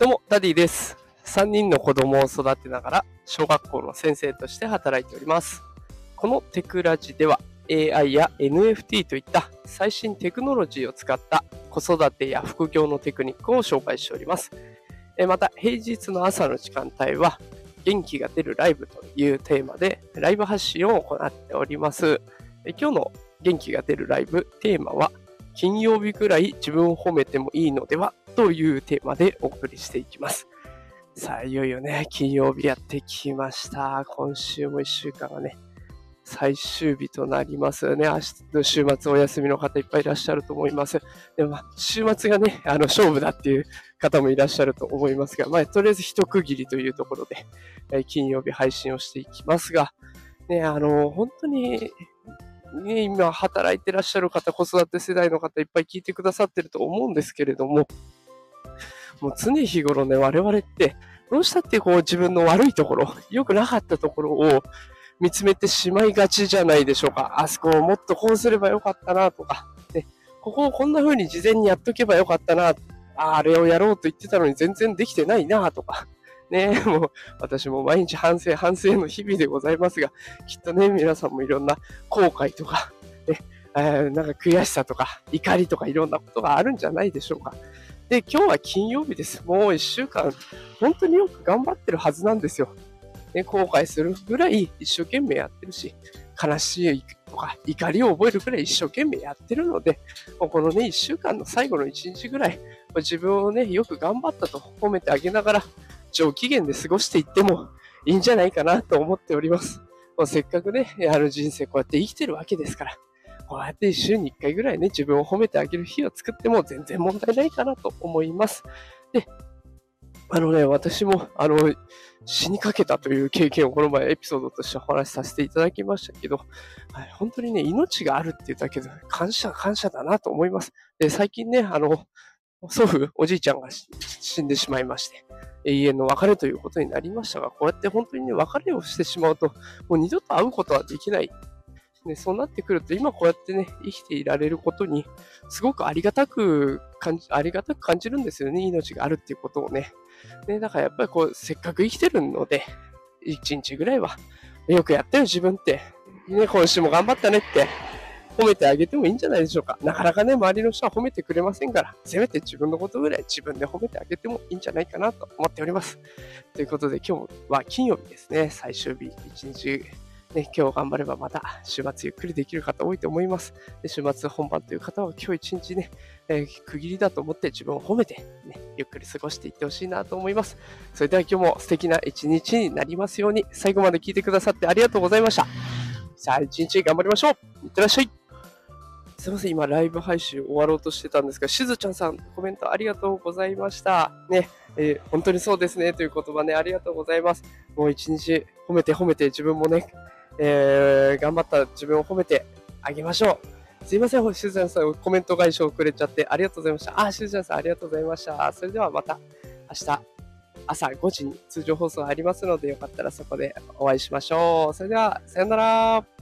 どうも、ダディです。3人の子供を育てながら、小学校の先生として働いております。このテクラジでは、AI や NFT といった最新テクノロジーを使った子育てや副業のテクニックを紹介しております。また、平日の朝の時間帯は、元気が出るライブというテーマで、ライブ発信を行っております。今日の元気が出るライブテーマは、金曜日くらい自分を褒めてもいいのでは？というテーマでお送りしていきます。さあ、いよいよね、金曜日やってきました。今週も1週間がね、最終日となりますよね。明日の週末お休みの方いっぱいいらっしゃると思います。でも、週末がね、あの、勝負だっていう方もいらっしゃると思いますが、まあ、とりあえず一区切りというところで、え金曜日配信をしていきますが、ね、あの、本当に、ね、今働いてらっしゃる方、子育て世代の方いっぱい聞いてくださってると思うんですけれども、もう常日頃ね、我々って、どうしたってこう自分の悪いところ、良くなかったところを見つめてしまいがちじゃないでしょうか。あそこをもっとこうすればよかったなとか、ね、ここをこんな風に事前にやっとけばよかったな、ああれをやろうと言ってたのに全然できてないなとか、ね、もう私も毎日反省、反省の日々でございますが、きっとね、皆さんもいろんな後悔とか、ね、えなんか悔しさとか怒りとかいろんなことがあるんじゃないでしょうか。で、今日は金曜日です。もう一週間、本当によく頑張ってるはずなんですよ。ね、後悔するぐらい一生懸命やってるし、悲しいとか怒りを覚えるぐらい一生懸命やってるので、もうこのね、一週間の最後の一日ぐらい、自分をね、よく頑張ったと褒めてあげながら、上機嫌で過ごしていってもいいんじゃないかなと思っております。もうせっかくね、あの人生こうやって生きてるわけですから、こうやって週に1回ぐらいね、自分を褒めてあげる日を作っても全然問題ないかなと思います。で、あのね、私も、あの、死にかけたという経験をこの前エピソードとしてお話しさせていただきましたけど、はい、本当にね、命があるっていうだけで感謝、感謝だなと思います。で、最近ね、あの、祖父、おじいちゃんが死んでしまいまして、永遠の別れということになりましたが、こうやって本当にね、別れをしてしまうと、もう二度と会うことはできない。ね、そうなってくると、今こうやってね、生きていられることに、すごくありがたく感じ、ありがたく感じるんですよね、命があるっていうことをね。ね、だからやっぱりこう、せっかく生きてるので、一日ぐらいは、よくやったよ、自分って。ね、今週も頑張ったねって、褒めてあげてもいいんじゃないでしょうか。なかなかね、周りの人は褒めてくれませんから、せめて自分のことぐらい自分で褒めてあげてもいいんじゃないかなと思っております。ということで、今日は金曜日ですね、最終日、一日、ね、今日頑張ればまた週末ゆっくりできる方多いと思います。で週末本番という方は今日一日ね、えー区切りだと思って自分を褒めて、ね、ゆっくり過ごしていってほしいなと思います。それでは今日も素敵な一日になりますように、最後まで聞いてくださってありがとうございました。さあ、一日頑張りましょういってらっしゃいすいません、今ライブ配信終わろうとしてたんですが、しずちゃんさん、コメントありがとうございました。ね、えー本当にそうですねという言葉ね、ありがとうございます。もう一日褒めて褒めて自分もね、えー頑張った自分を褒めてあげましょう。すいません、しずちゃんさん、コメント返しをくれちゃってありがとうございました。あ、しずちゃんさん、ありがとうございました。それではまた明日朝5時に通常放送ありますので、よかったらそこでお会いしましょう。それでは、さよなら。